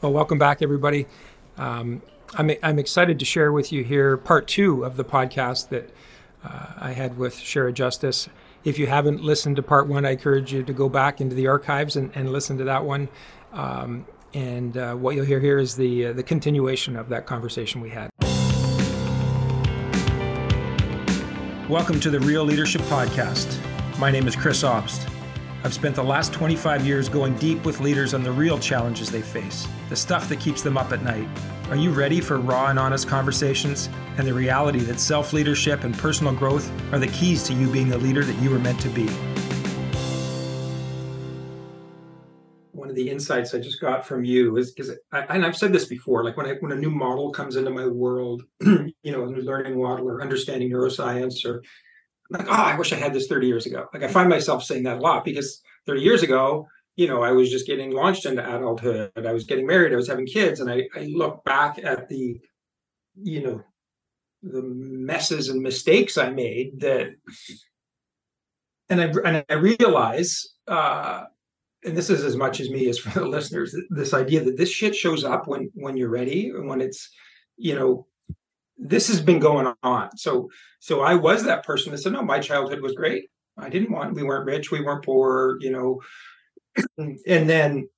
Well, welcome back, everybody. Um, I'm, I'm excited to share with you here part two of the podcast that uh, I had with Chera Justice. If you haven't listened to part one, I encourage you to go back into the archives and, and listen to that one. Um, and uh, what you'll hear here is the uh, the continuation of that conversation we had. Welcome to the Real Leadership Podcast. My name is Chris Obst. I've spent the last 25 years going deep with leaders on the real challenges they face, the stuff that keeps them up at night. Are you ready for raw and honest conversations and the reality that self leadership and personal growth are the keys to you being the leader that you were meant to be? One of the insights I just got from you is, is and I've said this before, like when I, when a new model comes into my world, you know, a new learning model or understanding neuroscience or like, oh, I wish I had this 30 years ago. Like I find myself saying that a lot because 30 years ago, you know, I was just getting launched into adulthood. I was getting married. I was having kids. And I, I look back at the, you know, the messes and mistakes I made that, and I, and I realize, uh, and this is as much as me as for the listeners, this idea that this shit shows up when, when you're ready and when it's, you know, this has been going on. So so I was that person that said, no, my childhood was great. I didn't want we weren't rich, we weren't poor, you know. and then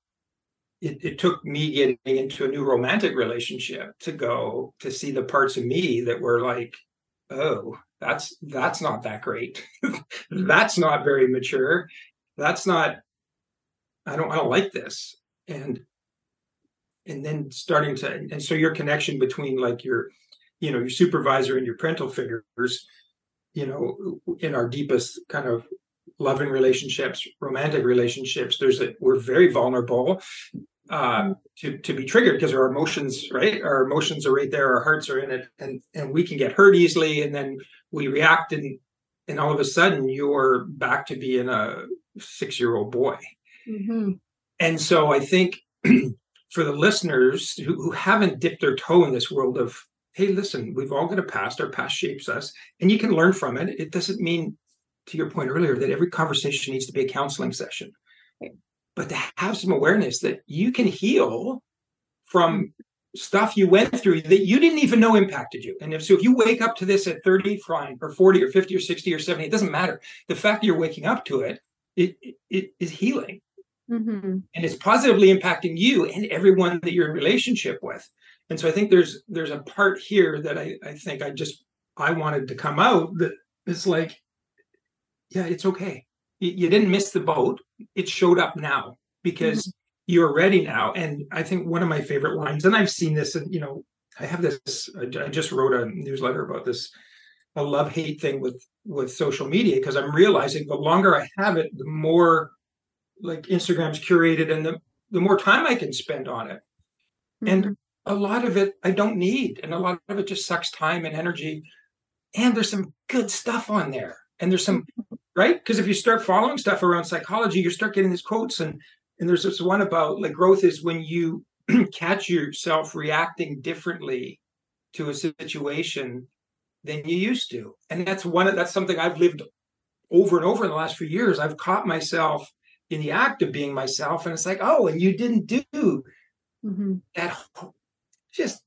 it, it took me getting into a new romantic relationship to go to see the parts of me that were like, oh, that's that's not that great. Mm-hmm. that's not very mature. That's not I don't I don't like this. And and then starting to and so your connection between like your you know your supervisor and your parental figures you know in our deepest kind of loving relationships romantic relationships there's a we're very vulnerable uh, to to be triggered because our emotions right our emotions are right there our hearts are in it and and we can get hurt easily and then we react and and all of a sudden you're back to being a six year old boy mm-hmm. and so i think for the listeners who, who haven't dipped their toe in this world of hey, listen, we've all got a past. Our past shapes us, and you can learn from it. It doesn't mean, to your point earlier, that every conversation needs to be a counseling session. But to have some awareness that you can heal from stuff you went through that you didn't even know impacted you. And if so, if you wake up to this at 30, fine, or 40, or 50, or 60, or 70, it doesn't matter. The fact that you're waking up to it, it, it, it is healing. Mm-hmm. And it's positively impacting you and everyone that you're in relationship with and so i think there's there's a part here that i i think i just i wanted to come out that it's like yeah it's okay you, you didn't miss the boat it showed up now because mm-hmm. you're ready now and i think one of my favorite lines and i've seen this and you know i have this i just wrote a newsletter about this a love hate thing with with social media because i'm realizing the longer i have it the more like instagram's curated and the the more time i can spend on it mm-hmm. and a lot of it I don't need, and a lot of it just sucks time and energy. And there's some good stuff on there, and there's some right because if you start following stuff around psychology, you start getting these quotes, and and there's this one about like growth is when you catch yourself reacting differently to a situation than you used to, and that's one of that's something I've lived over and over in the last few years. I've caught myself in the act of being myself, and it's like, oh, and you didn't do mm-hmm. that just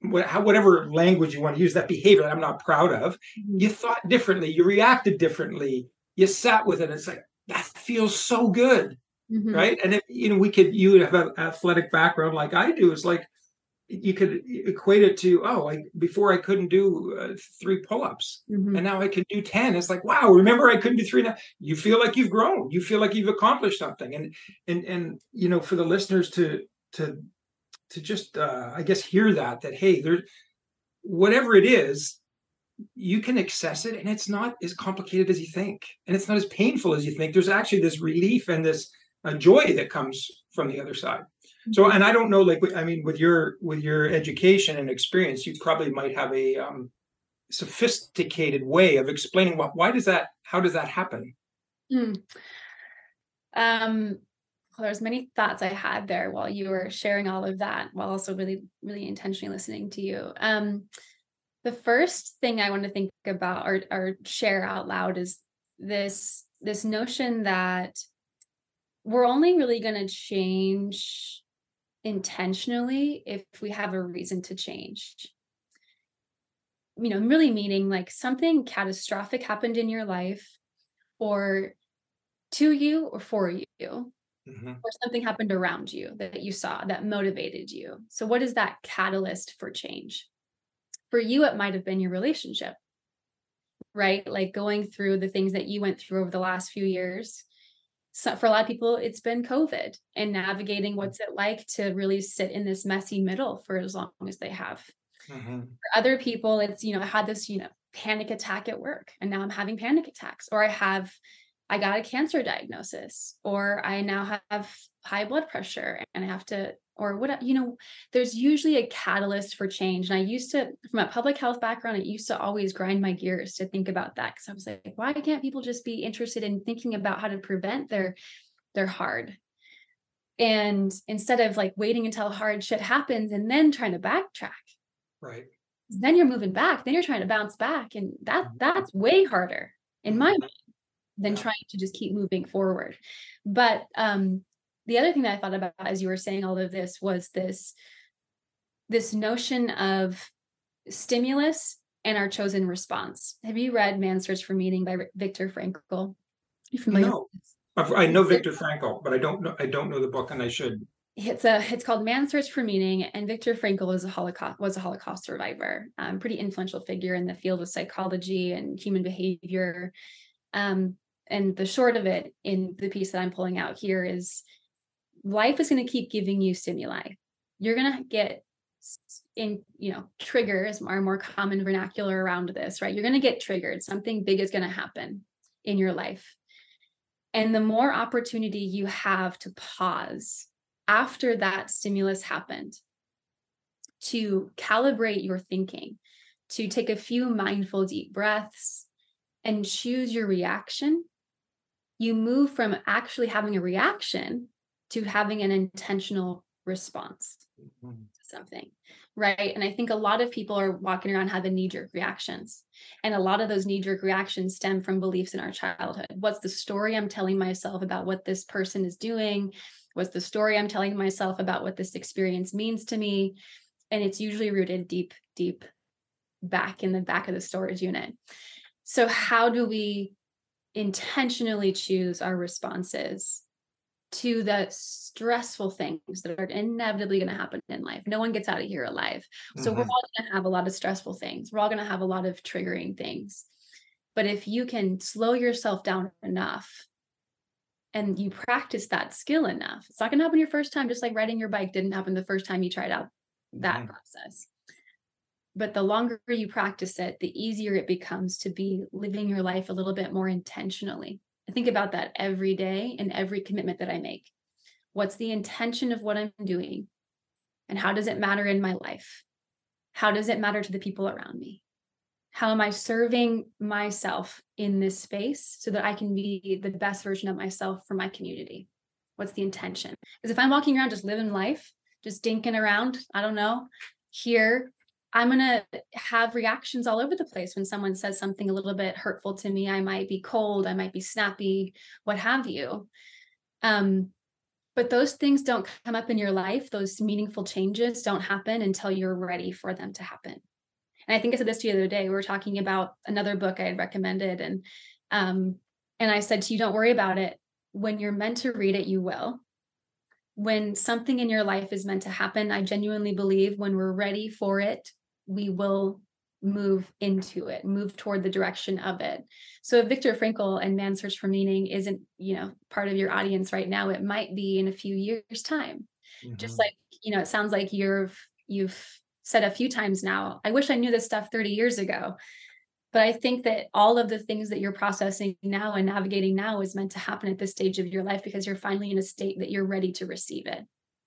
whatever language you want to use, that behavior that I'm not proud of, mm-hmm. you thought differently, you reacted differently, you sat with it. It's like that feels so good, mm-hmm. right? And if you know, we could you have an athletic background like I do. It's like you could equate it to oh, like before I couldn't do uh, three pull-ups, mm-hmm. and now I can do ten. It's like wow, remember I couldn't do three. Now you feel like you've grown. You feel like you've accomplished something, and and and you know, for the listeners to to to just uh, I guess hear that that hey, there, whatever it is, you can access it, and it's not as complicated as you think, and it's not as painful as you think. There's actually this relief and this uh, joy that comes from the other side. So, mm-hmm. and I don't know, like I mean, with your with your education and experience, you probably might have a um, sophisticated way of explaining what why does that how does that happen. Mm. Um, there's many thoughts I had there while you were sharing all of that, while also really, really intentionally listening to you. Um, the first thing I want to think about or, or share out loud is this this notion that we're only really going to change intentionally if we have a reason to change. You know, really meaning like something catastrophic happened in your life or to you or for you, hmm or something happened around you that you saw that motivated you. So, what is that catalyst for change? For you, it might have been your relationship, right? Like going through the things that you went through over the last few years. So for a lot of people, it's been COVID and navigating what's it like to really sit in this messy middle for as long as they have. hmm For other people, it's, you know, I had this, you know, panic attack at work and now I'm having panic attacks, or I have, I got a cancer diagnosis, or I now have high blood pressure and I have to, or what, you know, there's usually a catalyst for change. And I used to, from a public health background, it used to always grind my gears to think about that because I was like, why can't people just be interested in thinking about how to prevent their their hard? And instead of like waiting until hard shit happens and then trying to backtrack, Right. then you're moving back then you're trying to bounce back and that that's way harder in my Mhm. mind than Yeah. trying to just keep moving forward but um the other thing that i thought about as you were saying all of this was this this notion of stimulus and our chosen response have you read man's search for meaning by viktor frankl you familiar No. I know Viktor Frankl, but I don't know. I don't know the book, and I should. it's a it's called Man's Search for Meaning, and Viktor Frankl is a Holocaust was a Holocaust survivor, um, pretty influential figure in the field of psychology and human behavior. Um, and the short of it, in the piece that I'm pulling out here, is life is going to keep giving you stimuli. You're going to get in, you know, triggers are more common vernacular around this, right? You're going to get triggered. Something big is going to happen in your life. And the more opportunity you have to pause after that stimulus happened to calibrate your thinking, to take a few mindful deep breaths and choose your reaction, you move from actually having a reaction to having an intentional response Mhm. to something. Right. And I think a lot of people are walking around having knee jerk reactions. And a lot of those knee jerk reactions stem from beliefs in our childhood. What's the story I'm telling myself about what this person is doing? What's the story I'm telling myself about what this experience means to me? And it's usually rooted deep, deep back in the back of the storage unit. So, how do we intentionally choose our responses to the stressful things that are inevitably going to happen in life. No one gets out of here alive. So we're Mhm. all going to have a lot of stressful things. We're all going to have a lot of triggering things. But if you can slow yourself down enough and you practice that skill enough, it's not going to happen your first time, just like riding your bike didn't happen the first time you tried out that Mhm. process. But the longer you practice it, the easier it becomes to be living your life a little bit more intentionally. I think about that every day and every commitment that I make. What's the intention of what I'm doing? And how does it matter in my life? How does it matter to the people around me? How am I serving myself in this space so that I can be the best version of myself for my community? What's the intention? Because if I'm walking around just living life, just dinking around, I don't know, here, I'm going to have reactions all over the place when someone says something a little bit hurtful to me. I might be cold, I might be snappy, what have you. Um, but those things don't come up in your life. Those meaningful changes don't happen until you're ready for them to happen. And I think I said this to you the other day. We were talking about another book I had recommended, and um, and I said to you, don't worry about it. When you're meant to read it, you will. When something in your life is meant to happen, I genuinely believe when we're ready for it, we will move into it, move toward the direction of it. So if Viktor Frankl and Man's Search for Meaning isn't, you know, part of your audience right now, it might be in a few years' time. Just Mhm. like, you know, it sounds like you've you've said a few times now, I wish I knew this stuff 30 years ago. But I think that all of the things that you're processing now and navigating now is meant to happen at this stage of your life because you're finally in a state that you're ready to receive it.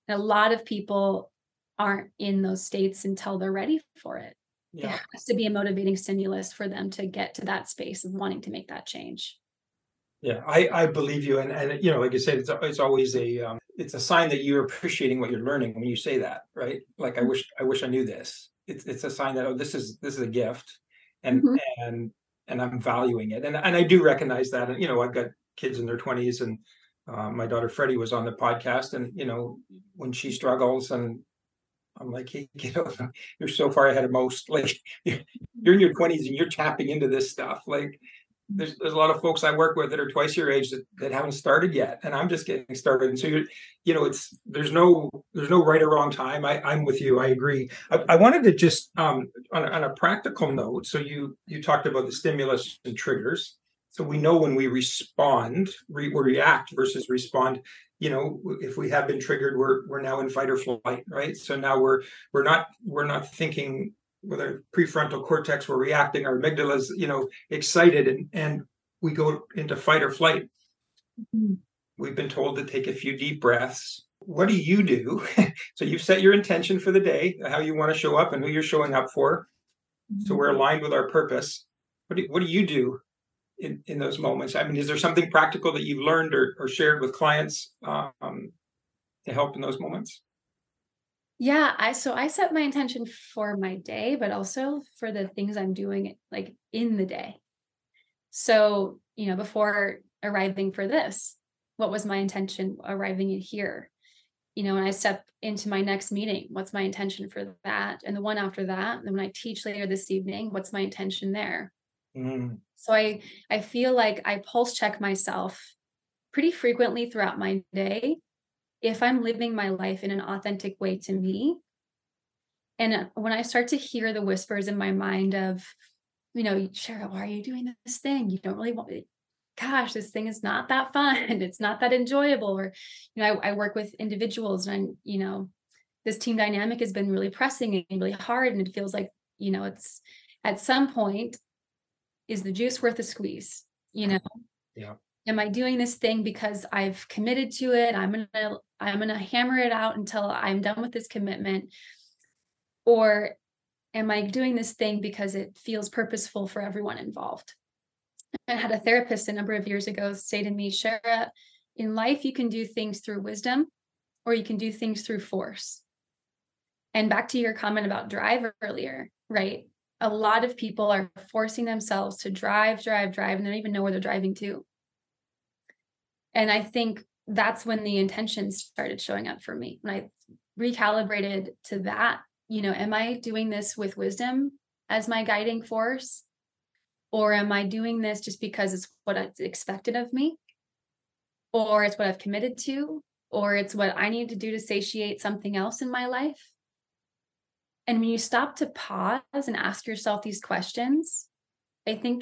And a lot of people aren't in those states until they're ready for it. It Yeah. has to be a motivating stimulus for them to get to that space of wanting to make that change. Yeah, I, I believe you, and and you know, like you said, it's it's always a um, it's a sign that you're appreciating what you're learning when you say that, right? Like I Mhm. wish I wish I knew this. It's it's a sign that oh, this is this is a gift, and Mhm. and and I'm valuing it, and and I do recognize that, and you know, I've got kids in their twenties, and uh, my daughter Freddie was on the podcast, and you know when she struggles, and I'm like, hey, you know, you're so far ahead of most. Like you're in your 20s and you're tapping into this stuff. Like there's there's a lot of folks I work with that are twice your age that, that haven't started yet, and I'm just getting started. And so you're, you know, it's there's no there's no right or wrong time. I, I'm with you. I agree. I, I wanted to just um on, on a practical note. So you you talked about the stimulus and triggers. So we know when we respond, re, we react versus respond. You know, if we have been triggered, we're we're now in fight or flight, right? So now we're we're not we're not thinking with our prefrontal cortex, we're reacting, our amygdala's, you know, excited and, and we go into fight or flight. Mm-hmm. We've been told to take a few deep breaths. What do you do? so you've set your intention for the day, how you want to show up and who you're showing up for. Mm-hmm. So we're aligned with our purpose. What do, what do you do in, in those moments? I mean, is there something practical that you've learned or, or shared with clients um, to help in those moments? Yeah, I so I set my intention for my day, but also for the things I'm doing like in the day. So, you know, before arriving for this, what was my intention arriving in here? You know, when I step into my next meeting, what's my intention for that? And the one after that, and when I teach later this evening, what's my intention there? Mm. So I I feel like I pulse check myself pretty frequently throughout my day if I'm living my life in an authentic way to me, and when I start to hear the whispers in my mind of, you know, Cheryl, why are you doing this thing? You don't really want. Gosh, this thing is not that fun. It's not that enjoyable. Or, you know, I, I work with individuals and, you know, this team dynamic has been really pressing and really hard. And it feels like, you know, it's at some point, is the juice worth the squeeze? You know? Yeah. Am i doing this thing because i've committed to it? I'm gonna i'm gonna hammer it out until i'm done with this commitment? Or am i doing this thing because it feels purposeful for everyone involved? I had a therapist a number of years ago say to me Chera in life you can do things through wisdom or you can do things through force. And back to your comment about drive earlier right a lot of people are forcing themselves to drive drive drive and they don't even know where they're driving to and I think that's when the intentions started showing up for me. When I recalibrated to that, you know, am I doing this with wisdom as my guiding force? Or am I doing this just because it's what it's expected of me? Or it's what I've committed to? Or it's what I need to do to satiate something else in my life? And when you stop to pause and ask yourself these questions, I think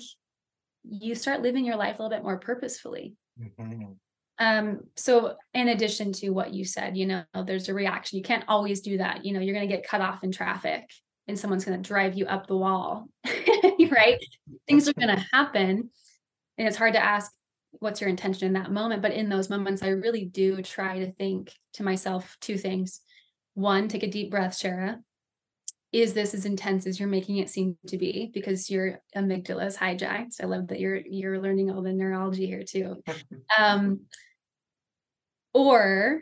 you start living your life a little bit more purposefully. Mm-hmm. Um, so in addition to what you said, you know, there's a reaction. You can't always do that. You know, you're going to get cut off in traffic and someone's going to drive you up the wall, right? Things are going to happen. And it's hard to ask what's your intention in that moment. But in those moments, I really do try to think to myself two things. One, take a deep breath, Chera is this as intense as you're making it seem to be? Because your amygdala is hijacked. I love that you're you're learning all the neurology here too. Um or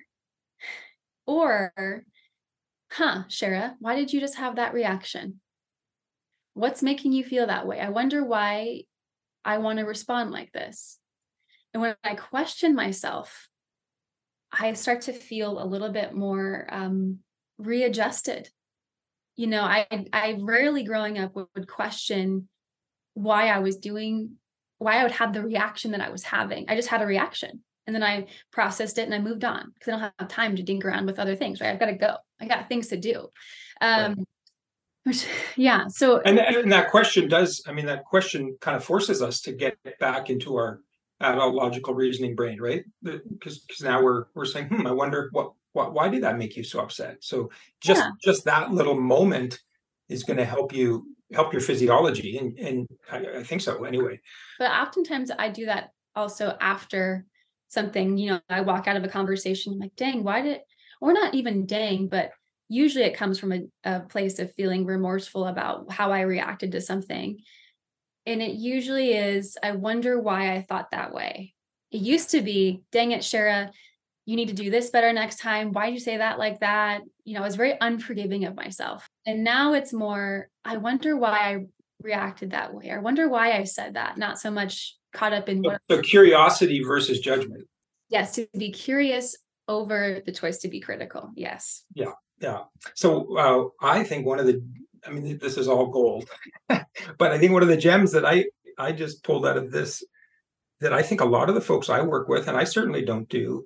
or huh Chera why did you just have that reaction? What's making you feel that way? I wonder why i want to respond like this. And when i question myself i start to feel a little bit more um readjusted you know i i rarely growing up would, would question why i was doing why i would have the reaction that i was having. I just had a reaction and then i processed it and i moved on because i don't have time to dink around with other things right? I've got to go. I got things to do. Um right. which yeah so and, and that question does i mean that question kind of forces us to get back into our adult logical reasoning brain right? Because because now we're we're saying hmm i wonder what why, why did that make you so upset? So just yeah. just that little moment is going to help you help your physiology and and I, I, think so anyway. But oftentimes i do that also after something you know i walk out of a conversation I'm like dang why did or not even dang but usually it comes from a, a place of feeling remorseful about how i reacted to something. And it usually is i wonder why i thought that way. It used to be dang it Chera you need to do this better next time. Why did you say that like that? You know, I was very unforgiving of myself. And now it's more, I wonder why I reacted that way. I wonder why I said that, not so much caught up in what. So curiosity versus judgment. yes to be curious over the choice to be critical yes yeah yeah so uh, i think one of the i mean this is all gold but i think one of the gems that i i just pulled out of this that i think a lot of the folks i work with and i certainly don't do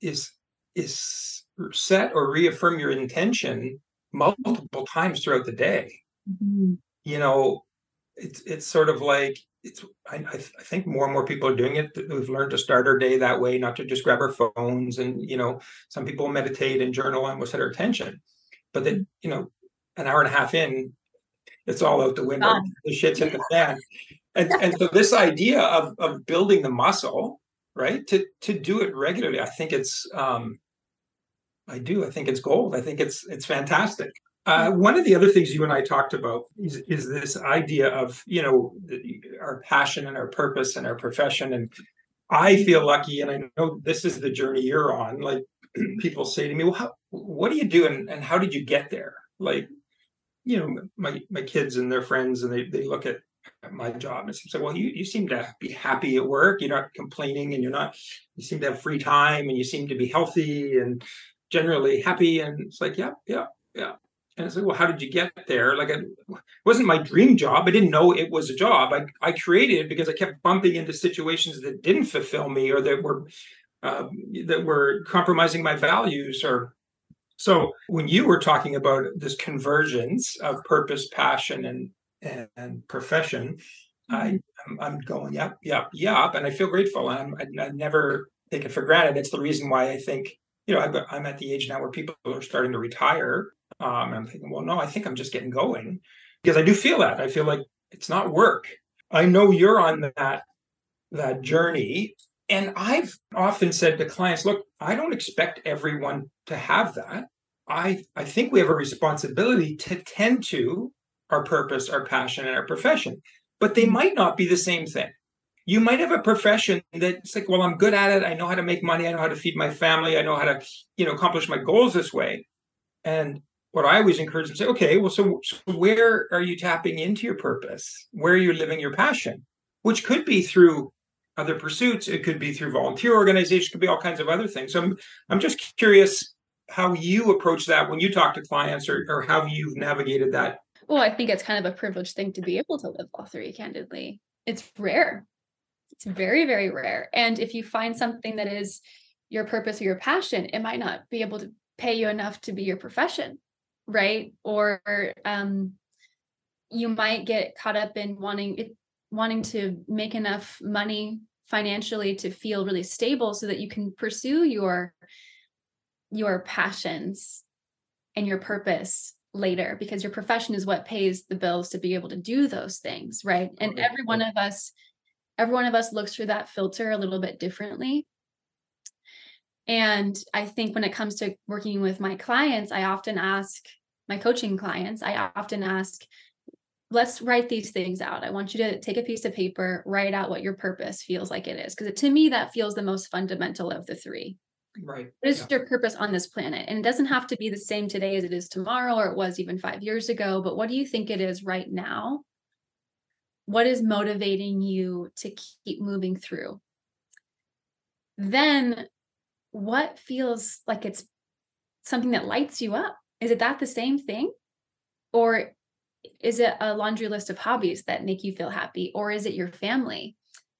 is is set or reaffirm your intention multiple times throughout the day. Mm-hmm. you know it's it's sort of like it's I, I, think more and more people are doing it. We've learned to start our day that way not to just grab our phones and you know some people meditate and journal and will set our attention but then you know an hour and a half in it's all out the window. The shit's hit the fan. And and so this idea of of building the muscle right to to do it regularly i think it's um i do i think it's gold i think it's it's fantastic uh, one of the other things you and I talked about is, is this idea of you know our passion and our purpose and our profession. And I feel lucky, and I know this is the journey you're on. Like people say to me, "Well, how, what do you do, and, and how did you get there?" Like, you know, my my kids and their friends, and they they look at my job and say, "Well, you you seem to be happy at work. You're not complaining, and you're not. You seem to have free time, and you seem to be healthy and." generally happy and it's like yeah yeah yeah and it's like, well, how did you get there? Like, it wasn't my dream job. I didn't know it was a job. I, I created it because I kept bumping into situations that didn't fulfill me or that were uh, that were compromising my values. Or so when you were talking about this convergence of purpose, passion, and and, and profession, mm-hmm. I I'm, I'm, going yep, yep, yep, and I feel grateful. And I'm, I, I never take it for granted. It's the reason why I think you know i I'm at the age now where people are starting to retire um, and I'm thinking, well, no, I think I'm just getting going because I do feel that. I feel like it's not work. I know you're on that that journey. And I've often said to clients, look, I don't expect everyone to have that. I, I think we have a responsibility to tend to our purpose, our passion, and our profession, but they hmm. might not be the same thing. You might have a profession that's like, well, I'm good at it. I know how to make money. I know how to feed my family. I know how to, you know, accomplish my goals this way. And what I always encourage them to say, okay, well, so, so where are you tapping into your purpose? Where are you living your passion? Which could be through other pursuits. It could be through volunteer organizations. Could be all kinds of other things. So I'm I'm just curious how you approach that when you talk to clients, or or how you've navigated that. Well, I think it's kind of a privileged thing to be able to live all three. Candidly, it's rare. It's very very rare. And if you find something that is your purpose or your passion, it might not be able to pay you enough to be your profession right or um you might get caught up in wanting it wanting to make enough money financially to feel really stable so that you can pursue your your passions and your purpose later because your profession is what pays the bills to be able to do those things right and every one of us every one of us looks through that filter a little bit differently and I think when it comes to working with my clients, I often ask my coaching clients, I often ask, let's write these things out. I want you to take a piece of paper, write out what your purpose feels like it is. Because to me, that feels the most fundamental of the three. Right. What is yeah. your purpose on this planet? And it doesn't have to be the same today as it is tomorrow or it was even five years ago, but what do you think it is right now? What is motivating you to keep moving through? Then what feels like it's something that lights you up? Is it that the same thing? Or is it a laundry list of hobbies that make you feel happy? Or is it your family?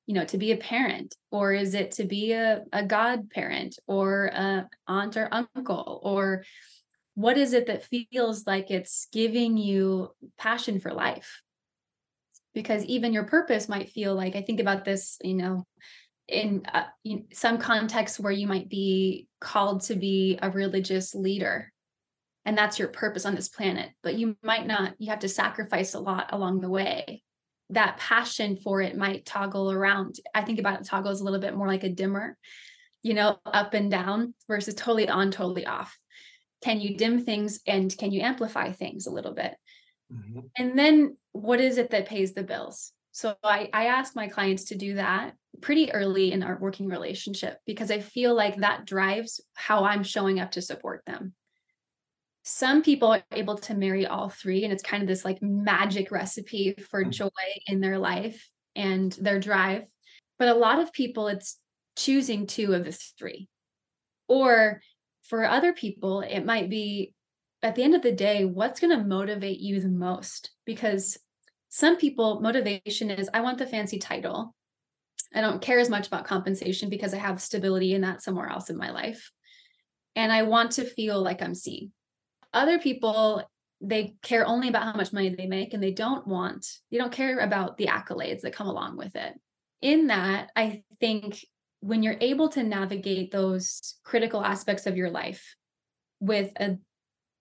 You know, to be a parent, or is it to be a, a godparent or a aunt or uncle? Or what is it that feels like it's giving you passion for life? Because even your purpose might feel like I think about this, you know, in uh, in some contexts where you might be called to be a religious leader and that's your purpose on this planet but you might not you have to sacrifice a lot along the way that passion for it might toggle around i think about it toggles a little bit more like a dimmer you know up and down versus totally on totally off can you dim things and can you amplify things a little bit mm-hmm. and then what is it that pays the bills so I, I ask my clients to do that pretty early in our working relationship because I feel like that drives how I'm showing up to support them. Some people are able to marry all three, and it's kind of this like magic recipe for mm. joy in their life and their drive. But a lot of people, it's choosing two of the three. Or for other people, it might be at the end of the day, what's going to motivate you the most? Because some people, motivation is I want the fancy title. I don't care as much about compensation because I have stability in that somewhere else in my life. And I want to feel like I'm seen. Other people, they care only about how much money they make and they don't want, they don't care about the accolades that come along with it. In that, I think when you're able to navigate those critical aspects of your life with a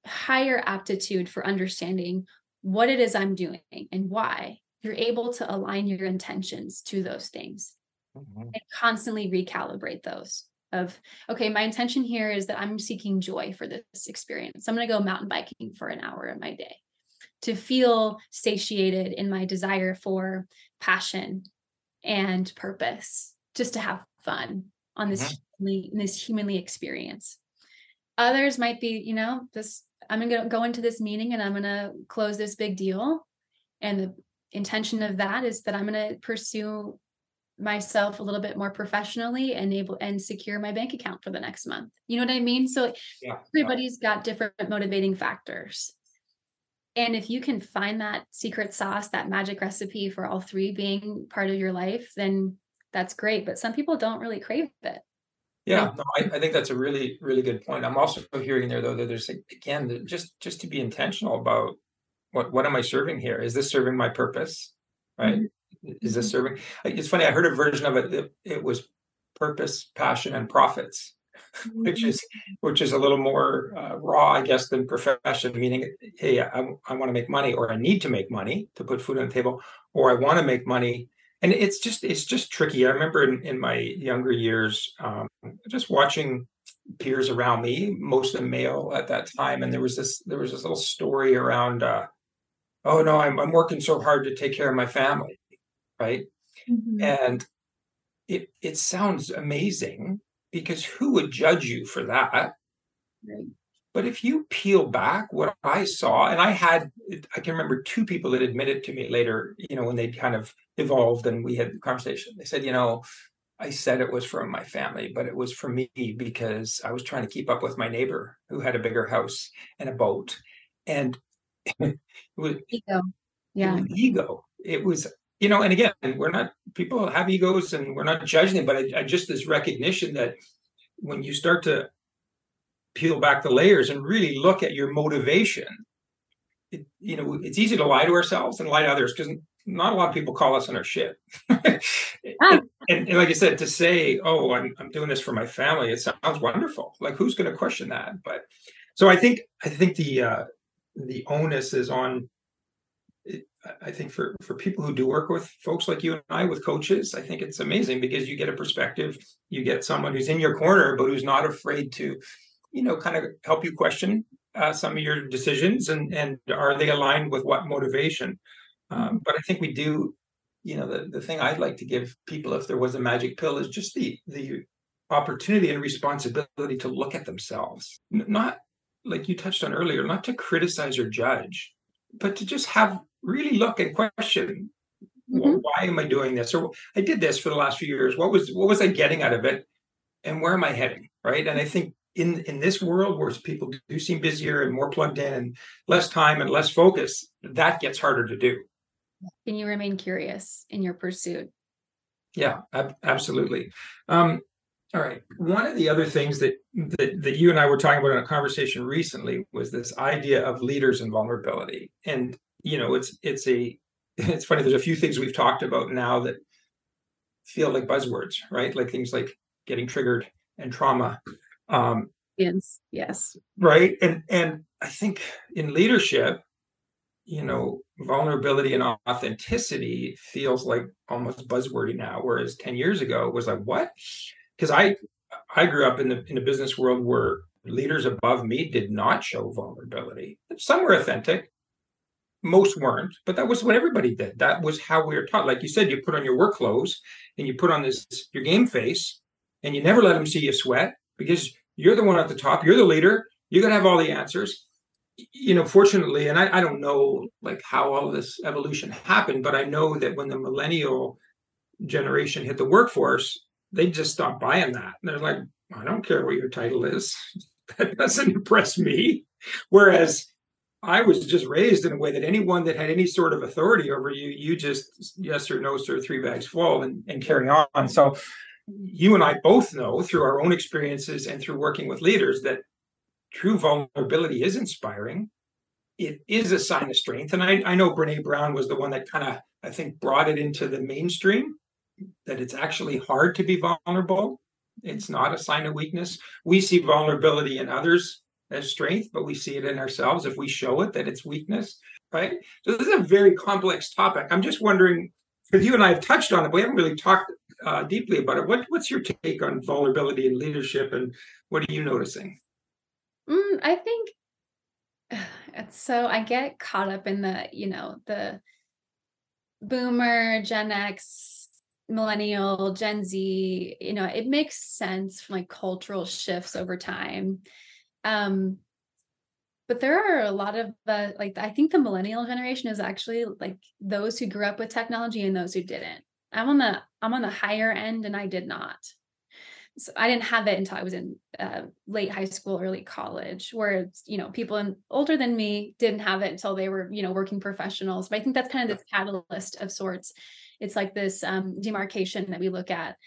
higher aptitude for understanding what it is I'm doing and why, you're able to align your intentions to those things mm-hmm. and constantly recalibrate those of okay my intention here is that i'm seeking joy for this experience. I'm going to go mountain biking for an hour in my day to feel satiated in my desire for passion and purpose just to have fun on this mm-hmm. humanly, this humanly experience. Others might be you know this i'm going to go into this meeting and i'm going to close this big deal. And the intention of that is that i'm going to pursue myself a little bit more professionally and able and secure my bank account for the next month. You know what I mean? So yeah. everybody's got different motivating factors. And if you can find that secret sauce, that magic recipe for all three being part of your life, then that's great. But some people don't really crave it. Yeah, no, I, I, think that's a really, really good point. I'm also hearing there though that there's again just just to be intentional about what what am I serving here? Is this serving my purpose? Right. Mm-hmm is this mm-hmm. serving? It's funny. I heard a version of it. It, it was purpose, passion, and profits, which mm-hmm. is which is a little more uh, raw, I guess, than profession. Meaning, hey, I, I want to make money, or I need to make money to put food on the table, or I want to make money. And it's just it's just tricky. I remember in, in my younger years, um, just watching peers around me, most of them male at that time, and there was this there was this little story around. Uh, oh no, I'm I'm working so hard to take care of my family right? Mm-hmm. And it it sounds amazing because who would judge you for that? Right. But if you peel back what I saw, and I had, I can remember two people that admitted to me later, you know, when they kind of evolved and we had the conversation. They said, you know, I said it was from my family, but it was for me because I was trying to keep up with my neighbor who had a bigger house and a boat. And it was ego. Yeah. It was ego. It was you know, and again, we're not people have egos and we're not judging them, but I, I just this recognition that when you start to peel back the layers and really look at your motivation, it, you know, it's easy to lie to ourselves and lie to others because not a lot of people call us on our shit. and, and, and, like I said, to say, "Oh, I'm I'm doing this for my family," it sounds wonderful. Like who's going to question that? But so I think I think the uh, the onus is on I think for for people who do work with folks like you and I with coaches, I think it's amazing because you get a perspective, you get someone who's in your corner but who's not afraid to, you know, kind of help you question uh, some of your decisions and and are they aligned with what motivation? Um, but I think we do, you know, the the thing I'd like to give people if there was a magic pill is just the the opportunity and responsibility to look at themselves, not like you touched on earlier, not to criticize or judge, but to just have really look and question mm-hmm. why am I doing this? Or I did this for the last few years. What was what was I getting out of it? And where am I heading? Right. And I think in in this world where people do seem busier and more plugged in and less time and less focus, that gets harder to do. Can you remain curious in your pursuit? Yeah, ab- absolutely. Um, all right. One of the other things that, that that you and I were talking about in a conversation recently was this idea of leaders and vulnerability. And you know, it's it's a it's funny. There's a few things we've talked about now that feel like buzzwords, right? Like things like getting triggered and trauma. Um, yes, yes, right. And and I think in leadership, you know, vulnerability and authenticity feels like almost buzzwordy now, whereas ten years ago it was like what? Because I I grew up in the in the business world where leaders above me did not show vulnerability. Some were authentic, most weren't, but that was what everybody did. That was how we were taught. Like you said, you put on your work clothes and you put on this your game face, and you never let them see you sweat because you're the one at the top. You're the leader. You're gonna have all the answers. You know, fortunately, and I, I don't know like how all this evolution happened, but I know that when the millennial generation hit the workforce, they just stopped buying that. They're like, I don't care what your title is. that doesn't impress me. Whereas I was just raised in a way that anyone that had any sort of authority over you, you just yes or no, sir, three bags full and, and carry on. So you and I both know through our own experiences and through working with leaders that true vulnerability is inspiring. It is a sign of strength. And I, I know Brene Brown was the one that kind of, I think, brought it into the mainstream that it's actually hard to be vulnerable. It's not a sign of weakness. We see vulnerability in others as strength, but we see it in ourselves if we show it that it's weakness, right? So this is a very complex topic. I'm just wondering, because you and I have touched on it, but we haven't really talked uh, deeply about it. What, what's your take on vulnerability and leadership, and what are you noticing? Mm, I think it's so I get caught up in the, you know, the boomer, Gen X, millennial, Gen Z, you know, it makes sense from like cultural shifts over time. Um, but there are a lot of uh, like I think the millennial generation is actually like those who grew up with technology and those who didn't. I'm on the I'm on the higher end and I did not. So I didn't have it until I was in uh, late high school, early college, where you know people in, older than me didn't have it until they were you know working professionals. But I think that's kind of this catalyst of sorts. It's like this um, demarcation that we look at.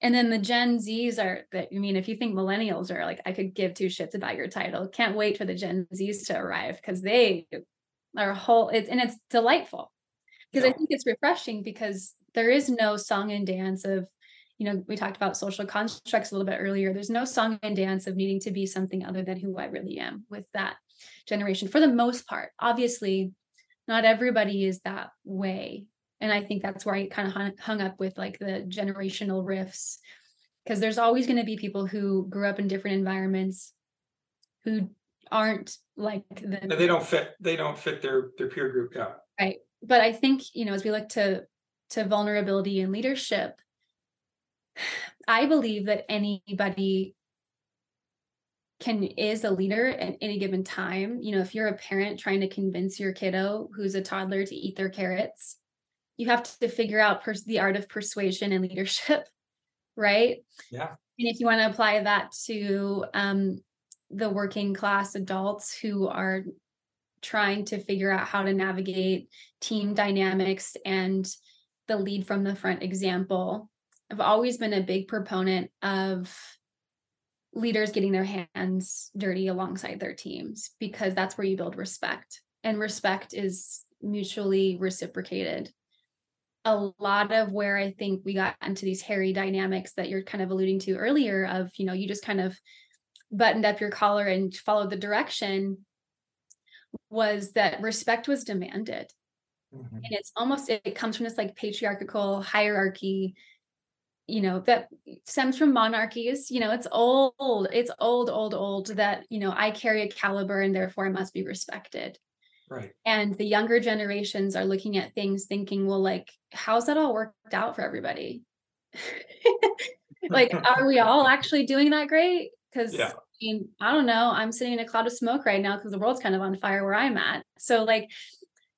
And then the Gen Zs are that I mean, if you think millennials are like, I could give two shits about your title. Can't wait for the Gen Zs to arrive because they are whole it's and it's delightful. Because yeah. I think it's refreshing because there is no song and dance of, you know, we talked about social constructs a little bit earlier. There's no song and dance of needing to be something other than who I really am with that generation for the most part. Obviously, not everybody is that way and i think that's where i kind of hung, up with like the generational rifts. Because there's always going to be people who grew up in different environments who aren't like the they don't fit they don't fit their their peer group yeah. Right. But i think you know as we look to to vulnerability and leadership i believe that anybody can is a leader at any given time. You know if you're a parent trying to convince your kiddo who's a toddler to eat their carrots you have to figure out pers- the art of persuasion and leadership right? Yeah. And if you want to apply that to um, the working class adults who are trying to figure out how to navigate team dynamics and the lead from the front example i've always been a big proponent of leaders getting their hands dirty alongside their teams because that's where you build respect and respect is mutually reciprocated a lot of where I think we got into these hairy dynamics that you're kind of alluding to earlier of, you know, you just kind of buttoned up your collar and followed the direction was that respect was demanded. Mm-hmm. And it's almost, it comes from this like patriarchal hierarchy, you know, that stems from monarchies. You know, it's old, it's old, old, old that, you know, I carry a caliber and therefore I must be respected. Right. And the younger generations are looking at things thinking, well, like, how's that all worked out for everybody? like, are we all actually doing that great? Because yeah. I, mean, I don't know. I'm sitting in a cloud of smoke right now because the world's kind of on fire where I'm at. So, like,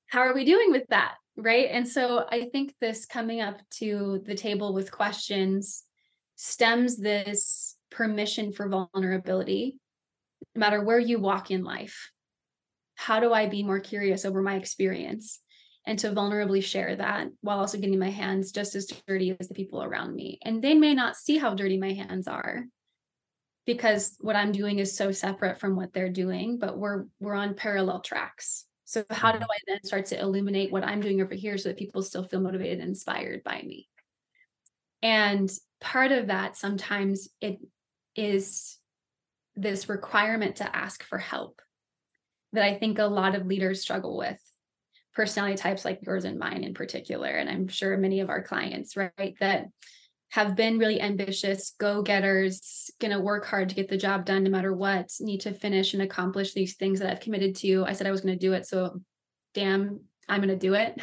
how are we doing with that? Right. And so I think this coming up to the table with questions stems this permission for vulnerability, no matter where you walk in life how do I be more curious over my experience and to vulnerably share that while also getting my hands just as dirty as the people around me. And they may not see how dirty my hands are because what I'm doing is so separate from what they're doing, but we're we're on parallel tracks. So how do. I then start to illuminate what I'm doing over here so that people still feel motivated and inspired by me? And part of that sometimes it is this requirement to ask for help that I think a lot of leaders struggle with. Personality types like yours and mine in particular and i'm sure many of our clients right that have been really ambitious go-getters going to work hard to get the job done no matter what need to finish and accomplish these things that i've committed to. I said i was going to do it so damn i'm going to do it.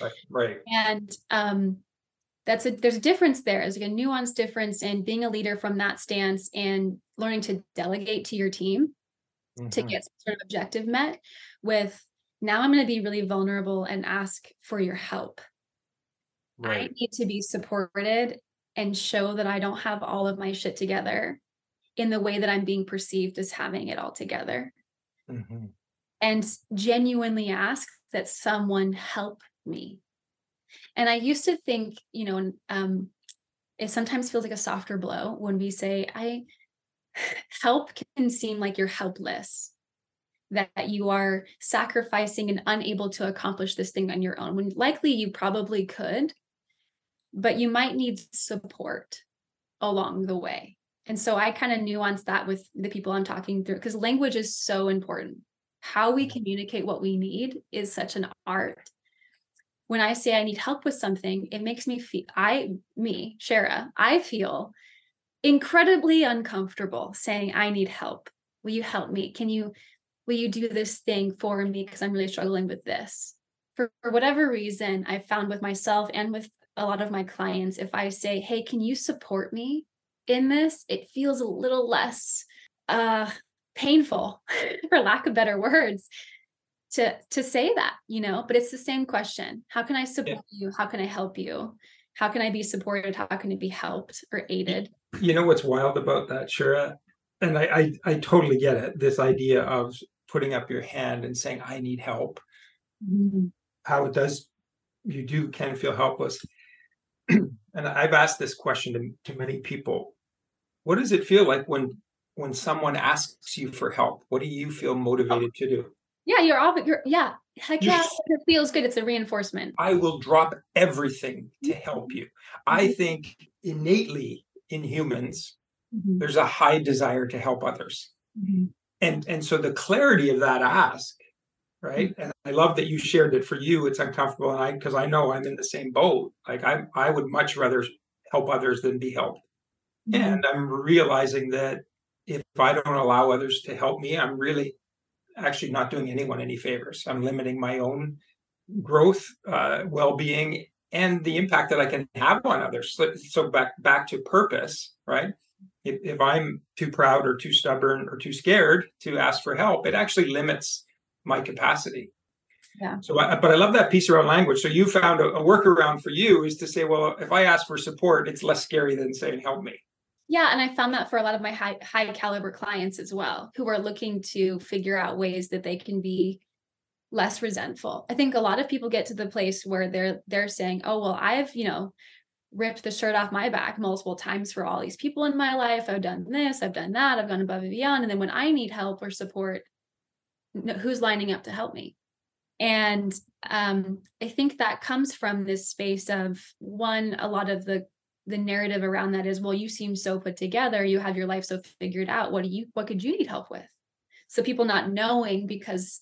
Right, right. And um that's a there's a difference there. There's like a nuanced difference in being a leader from that stance and learning to delegate to your team mm-hmm. to get some sort of objective met with now I'm going to be really vulnerable and ask for your help. Right. I need to be supported and show that I don't have all of my shit together in the way that I'm being perceived as having it all together. Mm-hmm. And genuinely ask that someone help me. And I used to think, you know, um, it sometimes feels like a softer blow when we say, I help can seem like you're helpless, that you are sacrificing and unable to accomplish this thing on your own, when likely you probably could, but you might need support along the way. And so I kind of nuance that with the people I'm talking through because language is so important. How we mm-hmm. communicate what we need is such an art. When I say I need help with something, it makes me feel, I, me, Chera, I feel incredibly uncomfortable saying, I need help. Will you help me? Can you, will you do this thing for me? Because I'm really struggling with this. For, for whatever reason, I found with myself and with a lot of my clients, if I say, Hey, can you support me in this? It feels a little less uh, painful, for lack of better words, to to say that, you know, but it's the same question. How can I support yeah. you? How can I help you? How can I be supported? How can it be helped or aided? You know what's wild about that, Chera? And I, I, I totally get it. This idea of putting up your hand and saying, I need help. Mm-hmm. How it does you do can feel helpless. and I've asked this question to, to many people. What does it feel like when when someone asks you for help? What do you feel motivated to do? Yeah, you're all you're yeah. Heck yeah, it feels good. It's a reinforcement. I will drop everything to help you. I mm-hmm. think innately in humans, mm-hmm. there's a high desire to help others. Mm-hmm. And and so the clarity of that ask right mm-hmm. and i love that you shared that for you it's uncomfortable and i because i know i'm in the same boat like i i would much rather help others than be helped mm-hmm. and i'm realizing that if i don't allow others to help me i'm really actually not doing anyone any favors i'm limiting my own growth uh, well-being and the impact that i can have on others so, so back back to purpose right if, if i'm too proud or too stubborn or too scared to ask for help it actually limits my capacity. Yeah. So, I, but I love that piece around language. So you found a, a workaround for you is to say, well, if I ask for support, it's less scary than saying, help me. Yeah, and I found that for a lot of my high high caliber clients as well, who are looking to figure out ways that they can be less resentful. I think a lot of people get to the place where they're they're saying, "Oh, well, I've, you know, ripped the shirt off my back multiple times for all these people in my life. I've done this, I've done that, I've gone above and beyond, and then when I need help or support, who's lining up to help me and um, i think that comes from this space of one a lot of the the narrative around that is well you seem so put together you have your life so figured out what do you what could you need help with so people not knowing because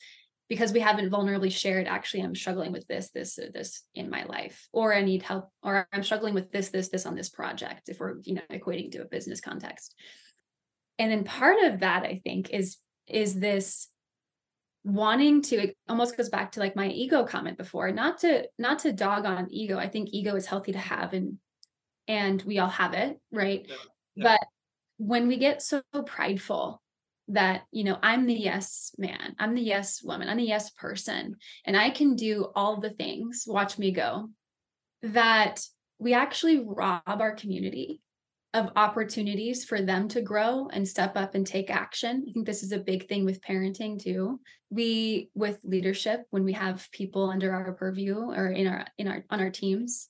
because we haven't vulnerably shared actually i'm struggling with this this this in my life or i need help or i'm struggling with this this this on this project if we're you know equating to a business context. And then part of that i think is is this wanting to it almost goes back to like my ego comment before not to not to dog on ego. I think ego is healthy to have and and we all have it right? But when we get so prideful that you know i'm the yes man i'm the yes woman i'm the yes person and i can do all the things watch me go that we actually rob our community of opportunities for them to grow and step up and take action. I think this is a big thing with parenting too. We with leadership when we have people under our purview or in our in our on our teams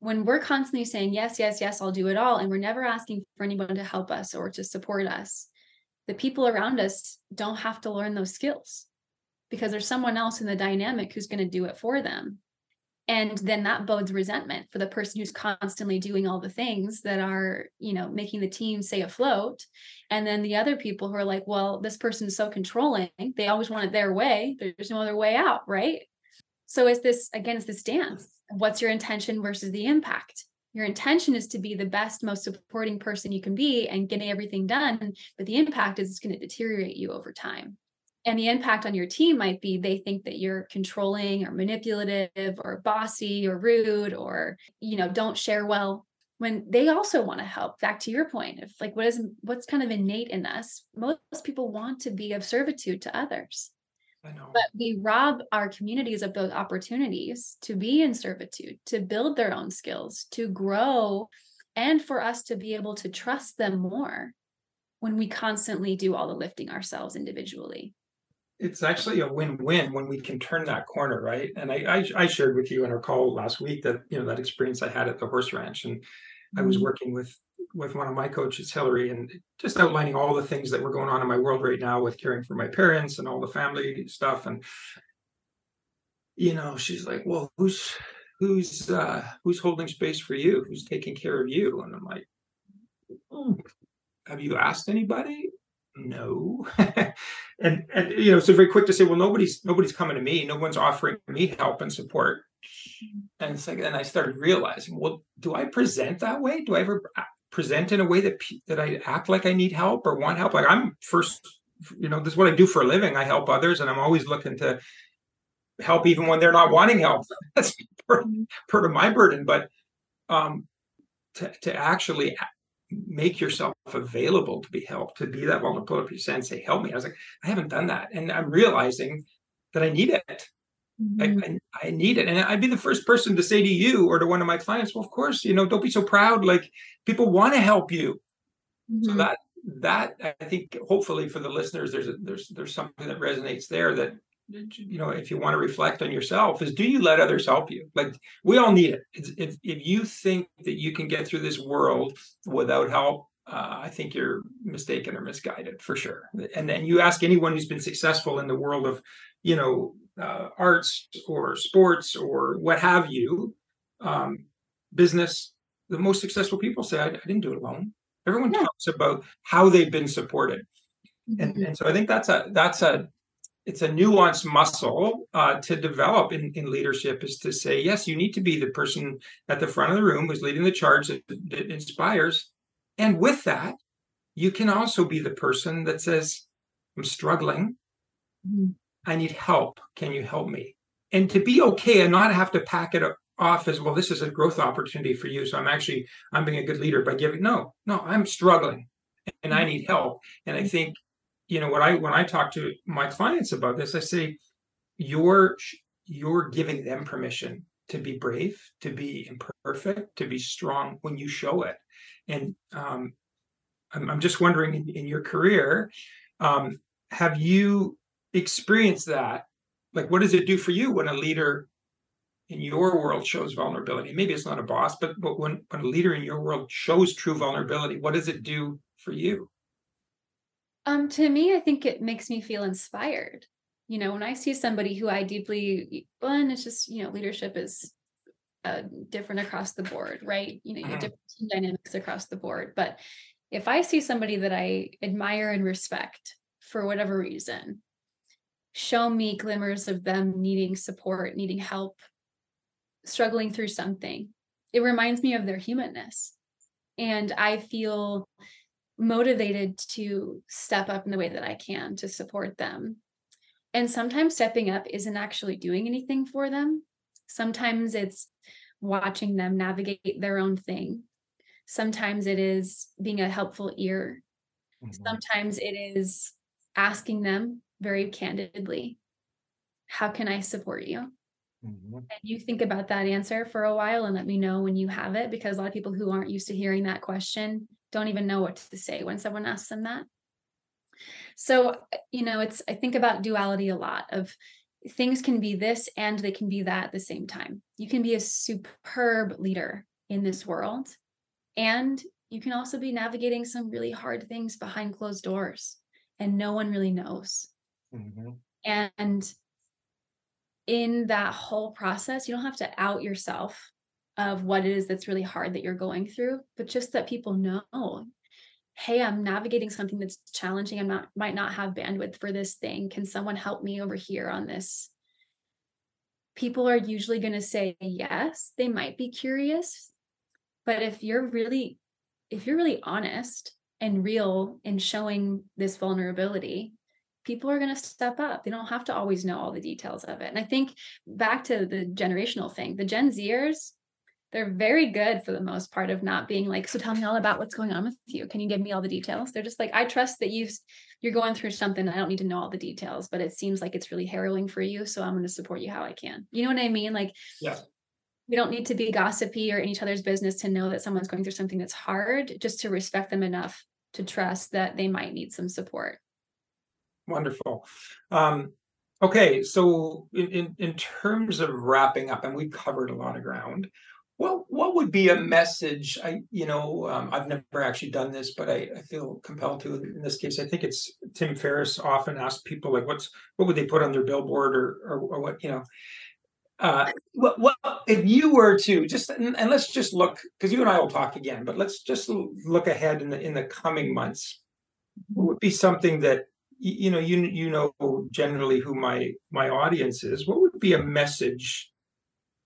when we're constantly saying yes yes yes I'll do it all and we're never asking for anyone to help us or to support us the people around us don't have to learn those skills because there's someone else in the dynamic who's going to do it for them. And then that bodes resentment for the person who's constantly doing all the things that are you know making the team stay afloat. And then the other people who are like well this person's so controlling. They always want it their way. There's no other way out right? So it's this again it's this dance. What's your intention versus the impact your intention is to be the best most supporting person you can be and getting everything done but the impact is it's going to deteriorate you over time. And the impact on your team might be they think that you're controlling or manipulative or bossy or rude or you know don't share well when they also want to help. Back to your point of like what is what's kind of innate in us most people want to be of servitude to others but we rob our communities of those opportunities to be in servitude to build their own skills to grow and for us to be able to trust them more when we constantly do all the lifting ourselves individually. It's actually a win-win when we can turn that corner right? And I, I, I shared with you in our call last week that you know that experience i had at the horse ranch and i was mm-hmm. working with with one of my coaches hillary and just outlining all the things that were going on in my world right now with caring for my parents and all the family stuff. And you know she's like well who's who's uh who's holding space for you? Who's taking care of you? And i'm like oh, have you asked anybody? No. And and you know so very quick to say well nobody's nobody's coming to me. No one's offering me help and support. And it's like and i started realizing well do i present that way? Do i ever present in a way that that i act like i need help or want help like i'm first you know this is what i do for a living i help others and i'm always looking to help even when they're not wanting help that's part, part of my burden but um to, to actually make yourself available to be helped, to be that vulnerability and say, help me. I was like, I haven't done that. And I'm realizing that I need it. Mm-hmm. I, I, I, need it. And I'd be the first person to say to you or to one of my clients, well, of course, you know, don't be so proud. Like people want to help you. Mm-hmm. So that that I think hopefully for the listeners, there's a, there's there's something that resonates there that you know if you want to reflect on yourself is do you let others help you like we all need it if, if you think that you can get through this world without help uh, i think you're mistaken or misguided for sure and then you ask anyone who's been successful in the world of you know uh, arts or sports or what have you um, business the most successful people say I, I didn't do it alone everyone yeah. talks about how they've been supported mm-hmm. and, and so i think that's a that's a it's a nuanced muscle uh, to develop in, in leadership is to say yes you need to be the person at the front of the room who's leading the charge that, that inspires and with that you can also be the person that says i'm struggling mm-hmm. I need help. Can you help me? And to be okay and not have to pack it off as well this is a growth opportunity for you so i'm actually i'm being a good leader by giving no no i'm struggling and i mm-hmm. need help. And i think you know what i when i talk to my clients about this i say you're you're giving them permission to be brave to be imperfect to be strong when you show it. And um, I'm, I'm, just wondering in, in your career um, have you experienced that like what does it do for you when a leader in your world shows vulnerability maybe it's not a boss but but when, when a leader in your world shows true vulnerability what does it do for you um, to me, I think it makes me feel inspired. You know, when I see somebody who I deeply, one, it's just, you know, leadership is uh, different across the board, right? You know, you have mm-hmm. different dynamics across the board. But if I see somebody that I admire and respect for whatever reason, show me glimmers of them needing support, needing help, struggling through something, it reminds me of their humanness. And I feel motivated to step up in the way that I can to support them. And sometimes stepping up isn't actually doing anything for them. Sometimes it's watching them navigate their own thing. Sometimes it is being a helpful ear. Mm-hmm. Sometimes it is asking them very candidly, How can I support you? Mm-hmm. And you think about that answer for a while and let me know when you have it, because a lot of people who aren't used to hearing that question don't even know what to say when someone asks them that. So, you know, it's, I think about duality a lot of things can be this and they can be that at the same time. You can be a superb leader in this world, and you can also be navigating some really hard things behind closed doors, and no one really knows. Mm-hmm. And in that whole process, you don't have to out yourself of what it is that's really hard that you're going through, but just that people know, hey, I'm navigating something that's challenging. I'm not might not have bandwidth for this thing. Can someone help me over here on this? People are usually going to say yes. They might be curious, but if you're really if you're really honest and real in showing this vulnerability, people are going to step up. They don't have to always know all the details of it. And I think back to the generational thing, the Gen Zers, they're very good for the most part of not being like so tell me all about what's going on with you can you give me all the details they're just like i trust that you've you're going through something i don't need to know all the details but it seems like it's really harrowing for you so i'm going to support you how i can you know what i mean like yeah we don't need to be gossipy or in each other's business to know that someone's going through something that's hard, just to respect them enough to trust that they might need some support. Wonderful. Um, okay, so in, in, in terms of wrapping up, and we've covered a lot of ground. Well, what would be a message? I, you know, um, I've never actually done this, but I, I feel compelled to in this case. I think it's Tim Ferriss often asks people like, "What's what would they put on their billboard or or, or what?" You know, uh, well, well, if you were to just and, and let's just look because you and I will talk again, but let's just look ahead in the in the coming months. What would be something that you know you you know generally who my my audience is? What would be a message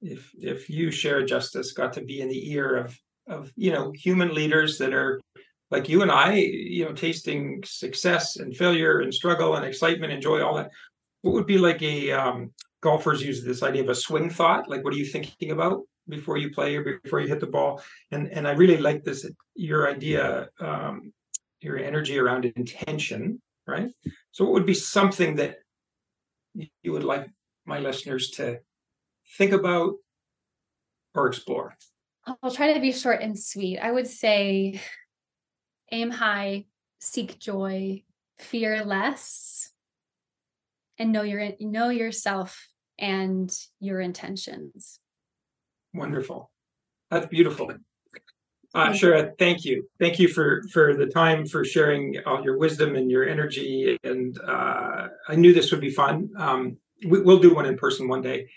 if if you Chera Justice got to be in the ear of of you know human leaders that are like you and I, you know, tasting success and failure and struggle and excitement and joy, all that. What would be like a um, golfers use this idea of a swing thought like what are you thinking about before you play or before you hit the ball and and i really like this your idea um, your energy around intention right so what would be something that you would like my listeners to think about or explore i'll try to be short and sweet i would say aim high seek joy fear less and know your know yourself and your intentions. Wonderful. That's beautiful. Uh, sure. Thank you. Thank you for for the time for sharing all your wisdom and your energy. And uh, I knew this would be fun. Um, we, will do one in person one day,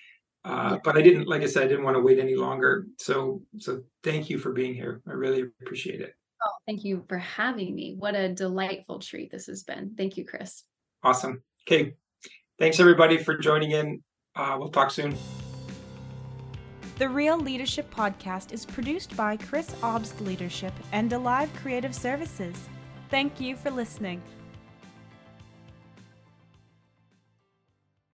uh, but I didn't. Like I said, I didn't want to wait any longer. So so thank you for being here. I really appreciate it. Oh, thank you for having me. What a delightful treat this has been. Thank you, Chris. Awesome. Okay. Thanks everybody for joining in. Uh, we'll talk soon. The Real Leadership Podcast is produced by Chris Obst Leadership and Alive Creative Services. Thank you for listening.